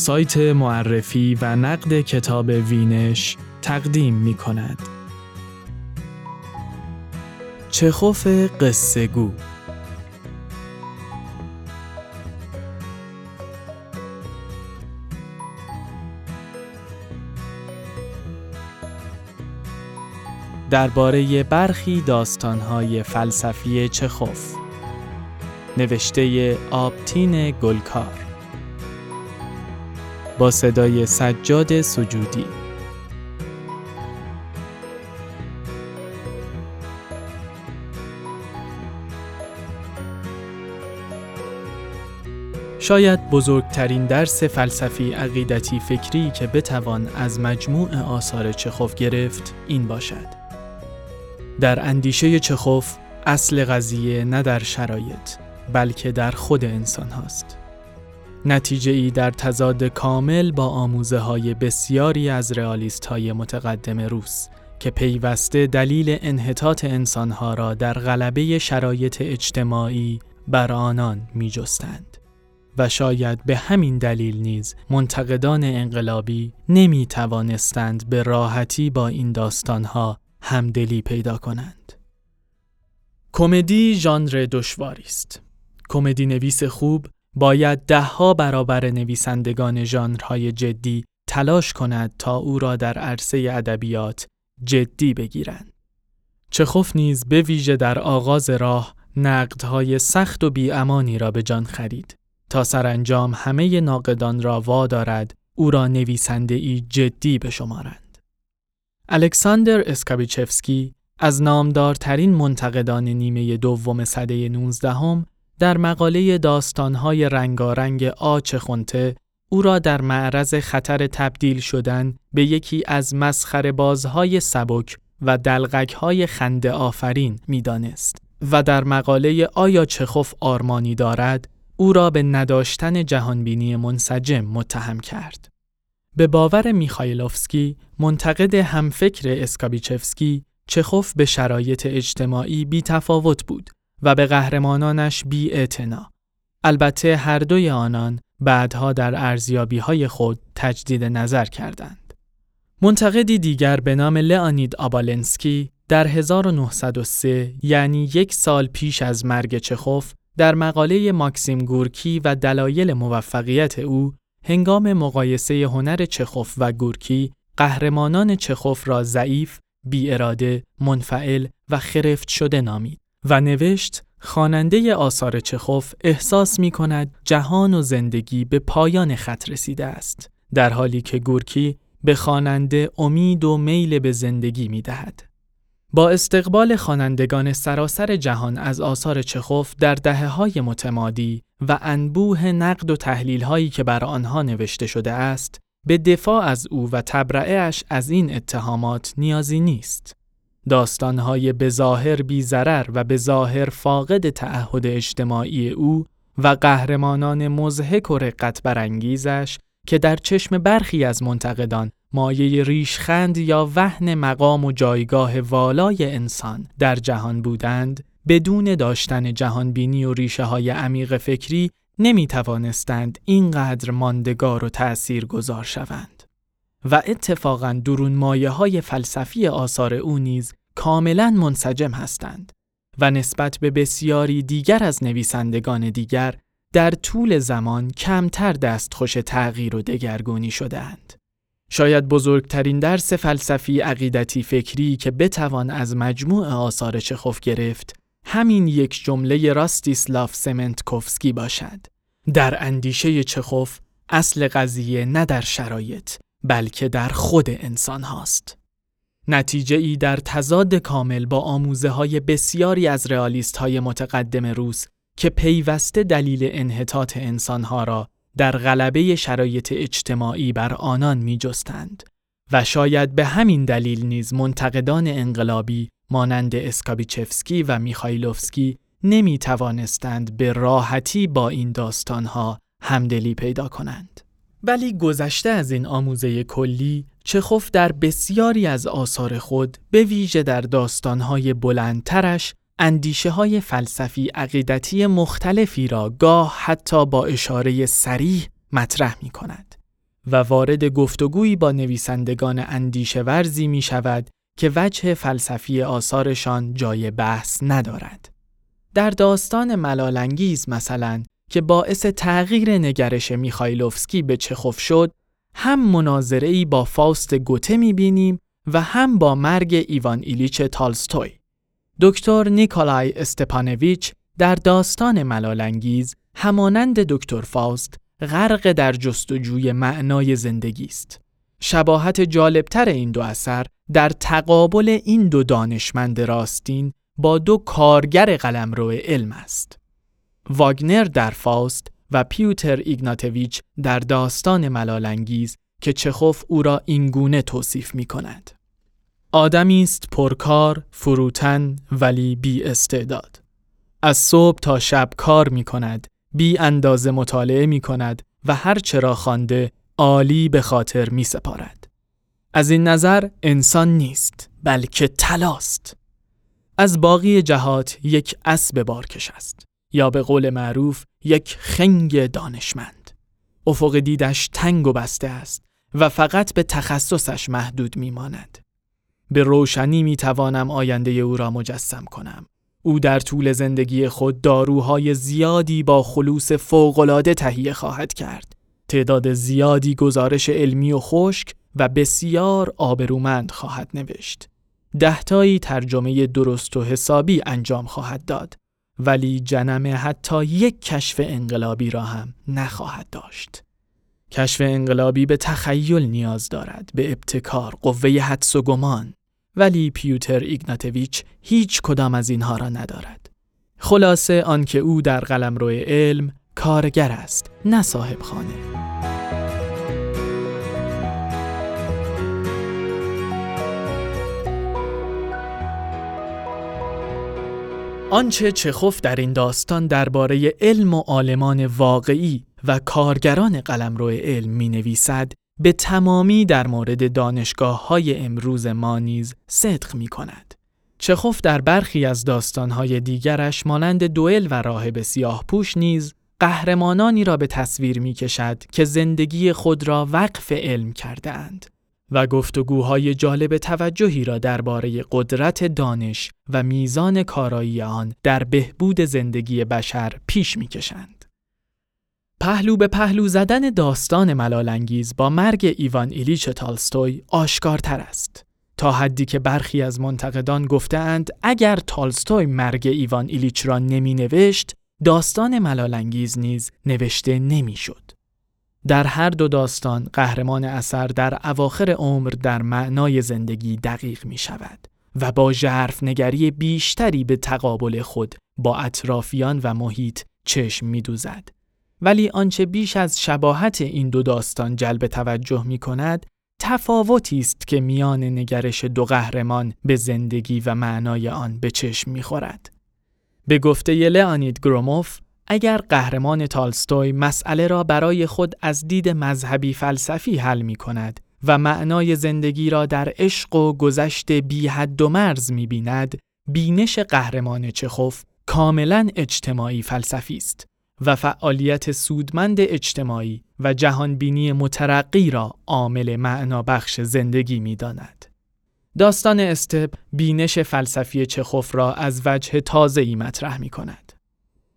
سایت معرفی و نقد کتاب وینش تقدیم می کند. چخوف قصه گو درباره برخی داستانهای فلسفی چخوف نوشته آبتین گلکار با صدای سجاد سجودی شاید بزرگترین درس فلسفی عقیدتی فکری که بتوان از مجموع آثار چخوف گرفت این باشد. در اندیشه چخوف اصل قضیه نه در شرایط بلکه در خود انسان هاست. نتیجه ای در تضاد کامل با آموزه های بسیاری از رئالیست های متقدم روس که پیوسته دلیل انحطاط انسانها را در غلبه شرایط اجتماعی بر آنان می جستند. و شاید به همین دلیل نیز منتقدان انقلابی نمی توانستند به راحتی با این داستانها همدلی پیدا کنند. کمدی ژانر دشواری است. کمدی نویس خوب باید دهها برابر نویسندگان ژانرهای جدی تلاش کند تا او را در عرصه ادبیات جدی بگیرند. چخوف نیز به ویژه در آغاز راه نقدهای سخت و بیامانی را به جان خرید تا سرانجام همه ناقدان را وادارد او را نویسنده ای جدی بشمارند. الکساندر اسکابیچفسکی از نامدارترین منتقدان نیمه دوم سده 19 در مقاله داستانهای رنگارنگ آچ خونته او را در معرض خطر تبدیل شدن به یکی از مسخر بازهای سبک و دلغکهای خنده آفرین می‌دانست و در مقاله آیا چخوف آرمانی دارد او را به نداشتن جهانبینی منسجم متهم کرد. به باور میخایلوفسکی منتقد همفکر اسکابیچفسکی چخوف به شرایط اجتماعی بی تفاوت بود و به قهرمانانش بی البته هر دوی آنان بعدها در ارزیابی های خود تجدید نظر کردند. منتقدی دیگر به نام لئانید آبالنسکی در 1903 یعنی یک سال پیش از مرگ چخوف در مقاله ماکسیم گورکی و دلایل موفقیت او هنگام مقایسه هنر چخوف و گورکی قهرمانان چخوف را ضعیف، اراده، منفعل و خرفت شده نامید و نوشت خواننده آثار چخوف احساس می کند جهان و زندگی به پایان خط رسیده است در حالی که گورکی به خواننده امید و میل به زندگی می دهد. با استقبال خوانندگان سراسر جهان از آثار چخوف در دهه های متمادی و انبوه نقد و تحلیل هایی که بر آنها نوشته شده است، به دفاع از او و تبرعهش از این اتهامات نیازی نیست. داستانهای به ظاهر بیزرر و به ظاهر فاقد تعهد اجتماعی او و قهرمانان مزهک و رقت برانگیزش که در چشم برخی از منتقدان مایه ریشخند یا وهن مقام و جایگاه والای انسان در جهان بودند بدون داشتن جهانبینی و ریشه های عمیق فکری نمی توانستند اینقدر ماندگار و تأثیر گذار شوند. و اتفاقا درون مایه های فلسفی آثار او نیز کاملا منسجم هستند و نسبت به بسیاری دیگر از نویسندگان دیگر در طول زمان کمتر دستخوش تغییر و دگرگونی شدهاند. شاید بزرگترین درس فلسفی عقیدتی فکری که بتوان از مجموع آثار چخوف گرفت همین یک جمله راستیسلاف سمنتکوفسکی باشد. در اندیشه چخوف اصل قضیه نه در شرایط بلکه در خود انسان هاست. نتیجه ای در تضاد کامل با آموزه های بسیاری از رئالیست های متقدم روس که پیوسته دلیل انحطاط انسانها را در غلبه شرایط اجتماعی بر آنان می جستند و شاید به همین دلیل نیز منتقدان انقلابی مانند اسکابیچفسکی و میخایلوفسکی نمی توانستند به راحتی با این داستانها همدلی پیدا کنند. ولی گذشته از این آموزه کلی چخوف در بسیاری از آثار خود به ویژه در داستانهای بلندترش اندیشه های فلسفی عقیدتی مختلفی را گاه حتی با اشاره سریح مطرح می کند. و وارد گفتگویی با نویسندگان اندیشه ورزی می شود که وجه فلسفی آثارشان جای بحث ندارد. در داستان ملالانگیز مثلا که باعث تغییر نگرش میخایلوفسکی به چخوف شد، هم مناظره با فاست گوته می‌بینیم و هم با مرگ ایوان ایلیچ تالستوی. دکتر نیکولای استپانویچ در داستان ملالانگیز همانند دکتر فاست غرق در جستجوی معنای زندگی است. شباهت جالبتر این دو اثر در تقابل این دو دانشمند راستین با دو کارگر قلمرو علم است. واگنر در فاست و پیوتر ایگناتویچ در داستان ملالانگیز که چخوف او را اینگونه توصیف می کند. آدمی است پرکار، فروتن ولی بی استعداد. از صبح تا شب کار می کند، بی اندازه مطالعه می کند و هر چرا خوانده عالی به خاطر می سپارد. از این نظر انسان نیست بلکه تلاست. از باقی جهات یک اسب بارکش است یا به قول معروف یک خنگ دانشمند. افق دیدش تنگ و بسته است و فقط به تخصصش محدود می ماند. به روشنی می توانم آینده او را مجسم کنم. او در طول زندگی خود داروهای زیادی با خلوص فوقالعاده تهیه خواهد کرد. تعداد زیادی گزارش علمی و خشک و بسیار آبرومند خواهد نوشت. دهتایی ترجمه درست و حسابی انجام خواهد داد ولی جنم حتی یک کشف انقلابی را هم نخواهد داشت. کشف انقلابی به تخیل نیاز دارد، به ابتکار، قوه حدس و گمان، ولی پیوتر ایگناتویچ هیچ کدام از اینها را ندارد. خلاصه آنکه او در قلمرو علم کارگر است، نه صاحب خانه. آنچه چخوف در این داستان درباره علم و عالمان واقعی و کارگران قلمرو علم می نویسد به تمامی در مورد دانشگاه های امروز ما نیز صدق می کند. چخوف در برخی از داستانهای دیگرش مانند دوئل و راهب سیاه پوش نیز قهرمانانی را به تصویر می کشد که زندگی خود را وقف علم کرده اند. و گفتگوهای جالب توجهی را درباره قدرت دانش و میزان کارایی آن در بهبود زندگی بشر پیش می‌کشند. پهلو به پهلو زدن داستان ملالانگیز با مرگ ایوان ایلیچ تالستوی آشکارتر است. تا حدی که برخی از منتقدان گفتهاند اگر تالستوی مرگ ایوان ایلیچ را نمی نوشت، داستان ملالانگیز نیز نوشته نمی‌شد. در هر دو داستان قهرمان اثر در اواخر عمر در معنای زندگی دقیق می شود و با جرف نگری بیشتری به تقابل خود با اطرافیان و محیط چشم می دوزد. ولی آنچه بیش از شباهت این دو داستان جلب توجه می کند تفاوتی است که میان نگرش دو قهرمان به زندگی و معنای آن به چشم می خورد. به گفته لئانید گروموف اگر قهرمان تالستوی مسئله را برای خود از دید مذهبی فلسفی حل می کند و معنای زندگی را در عشق و گذشت بی حد و مرز می بیند، بینش قهرمان چخوف کاملا اجتماعی فلسفی است و فعالیت سودمند اجتماعی و جهانبینی مترقی را عامل معنا بخش زندگی می داند. داستان استپ بینش فلسفی چخوف را از وجه تازه ای مطرح می کند.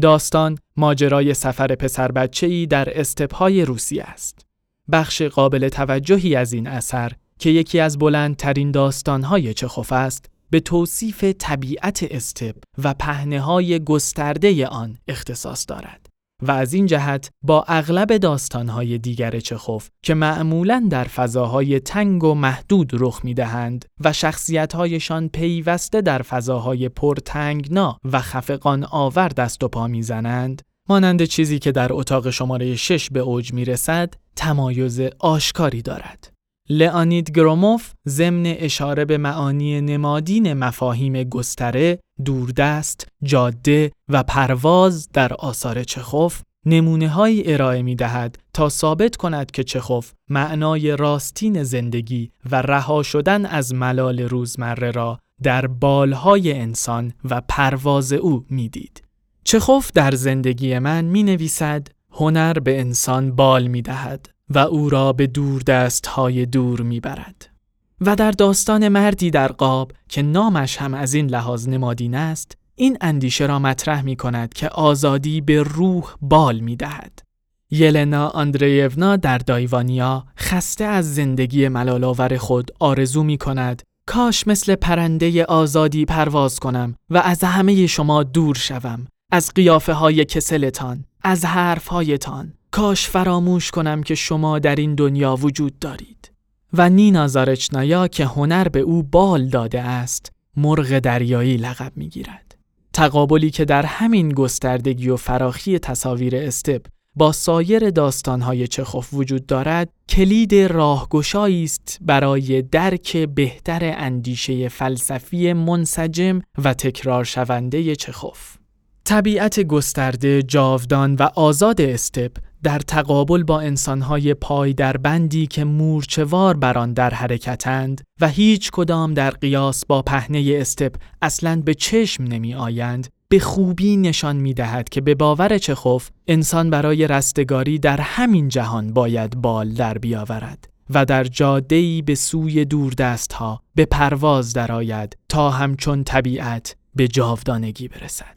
داستان ماجرای سفر پسر بچه‌ای در استپهای روسیه است. بخش قابل توجهی از این اثر که یکی از بلندترین داستانهای چخوف است به توصیف طبیعت استپ و پهنه های گسترده آن اختصاص دارد. و از این جهت با اغلب داستانهای دیگر چخوف که معمولا در فضاهای تنگ و محدود رخ می‌دهند و شخصیتهایشان پیوسته در فضاهای پرتنگنا و خفقان آور دست و پا می‌زنند مانند چیزی که در اتاق شماره 6 به اوج می‌رسد تمایز آشکاری دارد. لئانید گروموف ضمن اشاره به معانی نمادین مفاهیم گستره، دوردست، جاده و پرواز در آثار چخوف نمونه های ارائه می دهد تا ثابت کند که چخوف معنای راستین زندگی و رها شدن از ملال روزمره را در بالهای انسان و پرواز او می‌دید. چخوف در زندگی من می نویسد هنر به انسان بال می دهد و او را به دور دست های دور می‌برد. و در داستان مردی در قاب که نامش هم از این لحاظ نمادین است، این اندیشه را مطرح می کند که آزادی به روح بال می دهد. یلنا آندریونا در دایوانیا خسته از زندگی ملالاور خود آرزو می کند کاش مثل پرنده آزادی پرواز کنم و از همه شما دور شوم از قیافه های کسلتان از حرف هایتان کاش فراموش کنم که شما در این دنیا وجود دارید و نینا زارچنایا که هنر به او بال داده است مرغ دریایی لقب می گیرد. تقابلی که در همین گستردگی و فراخی تصاویر استپ با سایر داستانهای چخوف وجود دارد کلید راهگشایی است برای درک بهتر اندیشه فلسفی منسجم و تکرار شونده چخوف. طبیعت گسترده، جاودان و آزاد استپ در تقابل با انسانهای پای در بندی که مورچوار بر آن در حرکتند و هیچ کدام در قیاس با پهنه استپ اصلا به چشم نمی آیند به خوبی نشان می دهد که به باور چخوف انسان برای رستگاری در همین جهان باید بال در بیاورد و در جاده‌ای به سوی دوردستها به پرواز درآید تا همچون طبیعت به جاودانگی برسد.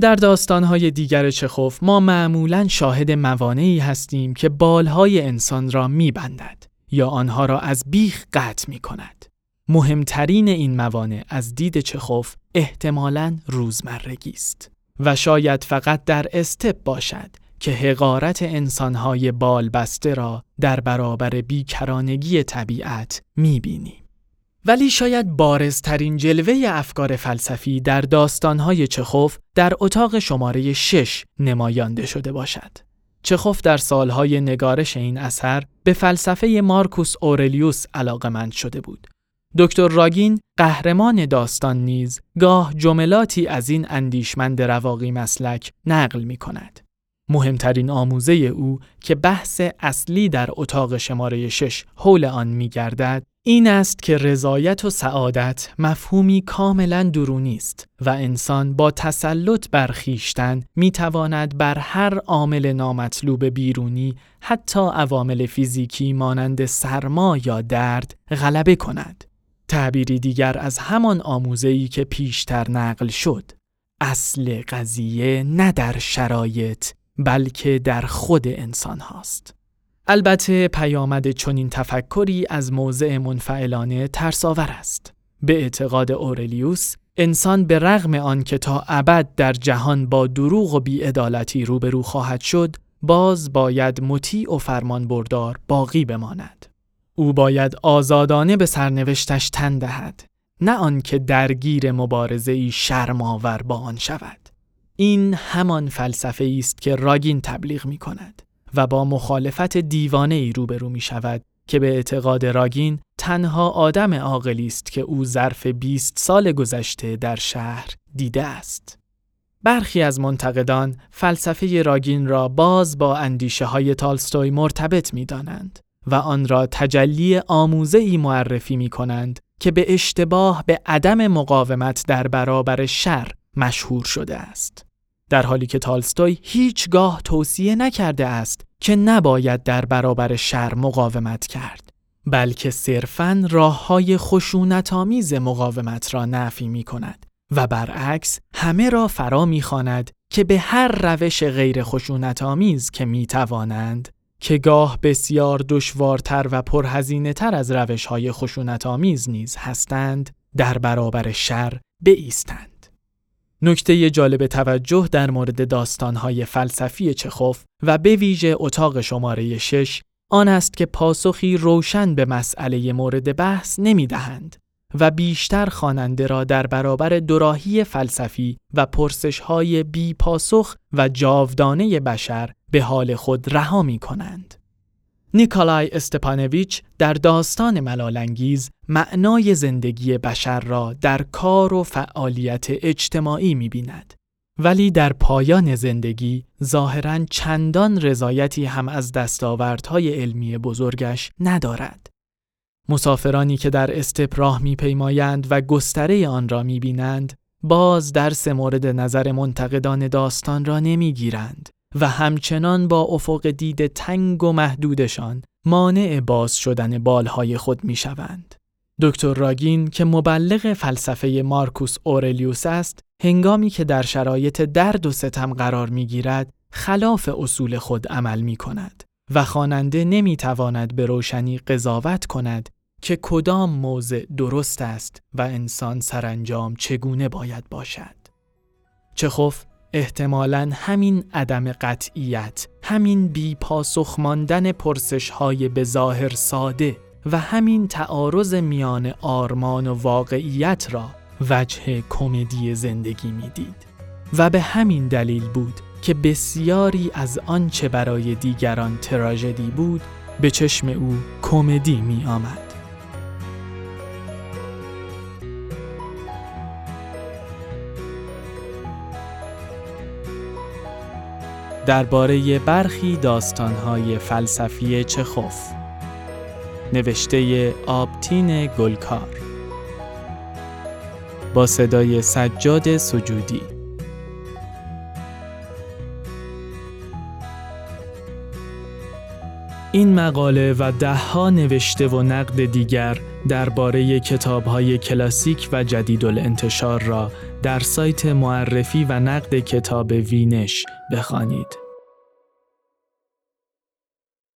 در داستانهای دیگر چخوف ما معمولا شاهد موانعی هستیم که بالهای انسان را میبندد یا آنها را از بیخ قطع می کند. مهمترین این موانع از دید چخوف احتمالاً روزمرگی است و شاید فقط در استپ باشد که حقارت انسانهای بالبسته را در برابر بیکرانگی طبیعت می‌بینیم. ولی شاید بارزترین جلوه افکار فلسفی در داستانهای چخوف در اتاق شماره 6 نمایانده شده باشد. چخوف در سالهای نگارش این اثر به فلسفه مارکوس اورلیوس علاقمند شده بود. دکتر راگین قهرمان داستان نیز گاه جملاتی از این اندیشمند رواقی مسلک نقل می کند. مهمترین آموزه او که بحث اصلی در اتاق شماره 6 حول آن می گردد این است که رضایت و سعادت مفهومی کاملا درونی است و انسان با تسلط بر خیشتن می تواند بر هر عامل نامطلوب بیرونی حتی عوامل فیزیکی مانند سرما یا درد غلبه کند. تعبیری دیگر از همان آموزه‌ای که پیشتر نقل شد. اصل قضیه نه در شرایط بلکه در خود انسان هاست. البته پیامد چنین تفکری از موضع منفعلانه ترساور است. به اعتقاد اورلیوس، انسان به رغم آن که تا ابد در جهان با دروغ و بیعدالتی روبرو خواهد شد، باز باید مطیع و فرمان بردار باقی بماند. او باید آزادانه به سرنوشتش تن دهد، نه آنکه درگیر مبارزه ای شرماور با آن شود. این همان فلسفه است که راگین تبلیغ می کند. و با مخالفت دیوانه ای روبرو می شود که به اعتقاد راگین تنها آدم عاقلی است که او ظرف 20 سال گذشته در شهر دیده است. برخی از منتقدان فلسفه راگین را باز با اندیشه های تالستوی مرتبط می دانند و آن را تجلی آموزه ای معرفی می کنند که به اشتباه به عدم مقاومت در برابر شر مشهور شده است. در حالی که تالستوی هیچگاه توصیه نکرده است که نباید در برابر شر مقاومت کرد بلکه صرفاً راه های خشونت آمیز مقاومت را نفی می کند و برعکس همه را فرا می که به هر روش غیر خشونت آمیز که می توانند که گاه بسیار دشوارتر و پرهزینه تر از روش های خشونت آمیز نیز هستند در برابر شر بایستند. نکته جالب توجه در مورد داستانهای فلسفی چخوف و به ویژه اتاق شماره 6 آن است که پاسخی روشن به مسئله مورد بحث نمی دهند و بیشتر خواننده را در برابر دوراهی فلسفی و پرسشهای بی پاسخ و جاودانه بشر به حال خود رها می کنند. نیکالای استپانویچ در داستان ملالانگیز معنای زندگی بشر را در کار و فعالیت اجتماعی می بیند. ولی در پایان زندگی ظاهرا چندان رضایتی هم از دستاوردهای علمی بزرگش ندارد. مسافرانی که در استپراه می پیمایند و گستره آن را می بینند، باز درس مورد نظر منتقدان داستان را نمی گیرند و همچنان با افق دید تنگ و محدودشان مانع باز شدن بالهای خود می شوند. دکتر راگین که مبلغ فلسفه مارکوس اورلیوس است، هنگامی که در شرایط درد و ستم قرار می گیرد، خلاف اصول خود عمل می کند و خواننده نمی تواند به روشنی قضاوت کند که کدام موضع درست است و انسان سرانجام چگونه باید باشد. چخوف احتمالا همین عدم قطعیت، همین بی پاسخ ماندن پرسش های به ظاهر ساده و همین تعارض میان آرمان و واقعیت را وجه کمدی زندگی می‌دید و به همین دلیل بود که بسیاری از آنچه برای دیگران تراژدی بود به چشم او کمدی می آمد. درباره برخی داستانهای فلسفی چخوف. نوشته آبتین گلکار. با صدای سجاد سجودی. این مقاله و دهها نوشته و نقد دیگر درباره کتاب‌های کلاسیک و جدید الانتشار را در سایت معرفی و نقد کتاب وینش بخوانید.